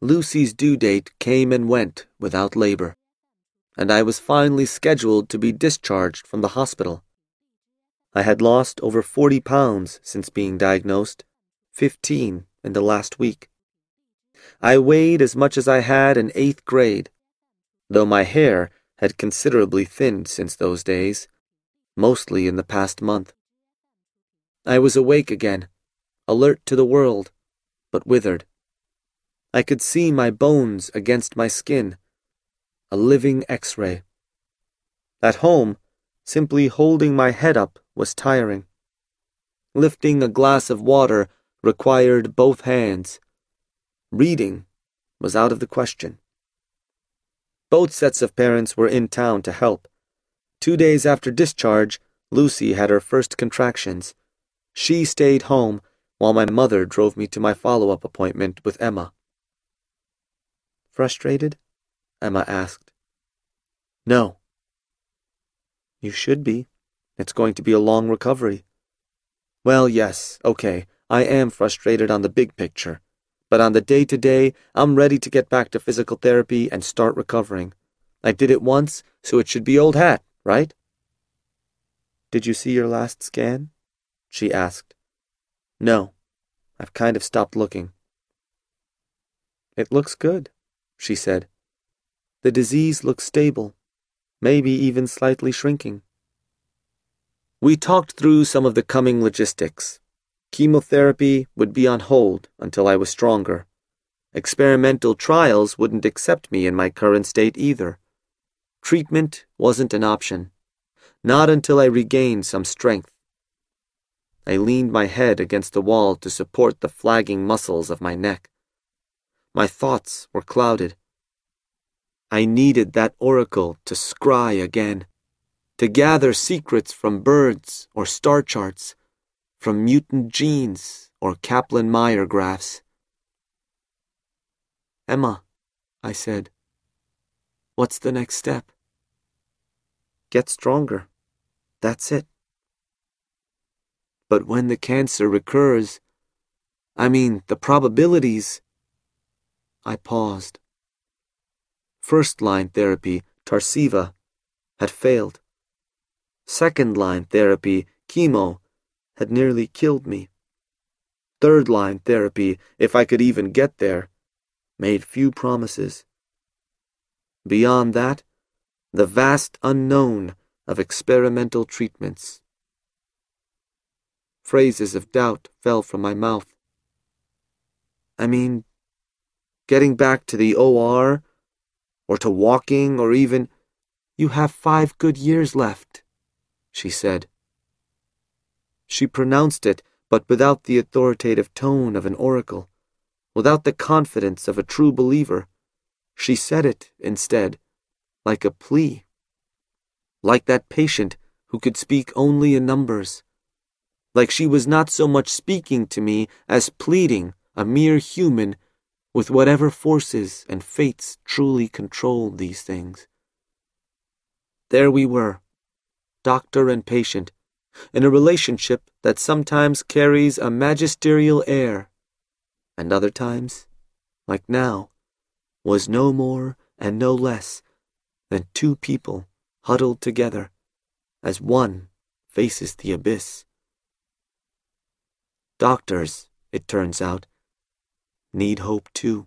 Lucy's due date came and went without labor, and I was finally scheduled to be discharged from the hospital. I had lost over 40 pounds since being diagnosed, 15 in the last week. I weighed as much as I had in eighth grade, though my hair had considerably thinned since those days, mostly in the past month. I was awake again, alert to the world, but withered. I could see my bones against my skin, a living x ray. At home, simply holding my head up was tiring. Lifting a glass of water required both hands. Reading was out of the question. Both sets of parents were in town to help. Two days after discharge, Lucy had her first contractions. She stayed home while my mother drove me to my follow up appointment with Emma. Frustrated? Emma asked. No. You should be. It's going to be a long recovery. Well, yes, okay, I am frustrated on the big picture. But on the day to day, I'm ready to get back to physical therapy and start recovering. I did it once, so it should be old hat, right? Did you see your last scan? She asked. No, I've kind of stopped looking. It looks good she said. The disease looks stable, maybe even slightly shrinking. We talked through some of the coming logistics. Chemotherapy would be on hold until I was stronger. Experimental trials wouldn't accept me in my current state either. Treatment wasn't an option, not until I regained some strength. I leaned my head against the wall to support the flagging muscles of my neck. My thoughts were clouded. I needed that oracle to scry again, to gather secrets from birds or star charts, from mutant genes or Kaplan Meier graphs. Emma, I said, what's the next step? Get stronger. That's it. But when the cancer recurs, I mean, the probabilities I paused. First line therapy, Tarceva, had failed. Second line therapy, chemo, had nearly killed me. Third line therapy, if I could even get there, made few promises. Beyond that, the vast unknown of experimental treatments. Phrases of doubt fell from my mouth. I mean, getting back to the OR, or to walking, or even, you have five good years left, she said. She pronounced it, but without the authoritative tone of an oracle, without the confidence of a true believer. She said it, instead, like a plea. Like that patient who could speak only in numbers. Like she was not so much speaking to me as pleading, a mere human with whatever forces and fates truly controlled these things. There we were, doctor and patient, in a relationship that sometimes carries a magisterial air, and other times, like now, was no more and no less than two people huddled together as one faces the abyss. Doctors, it turns out, need hope too.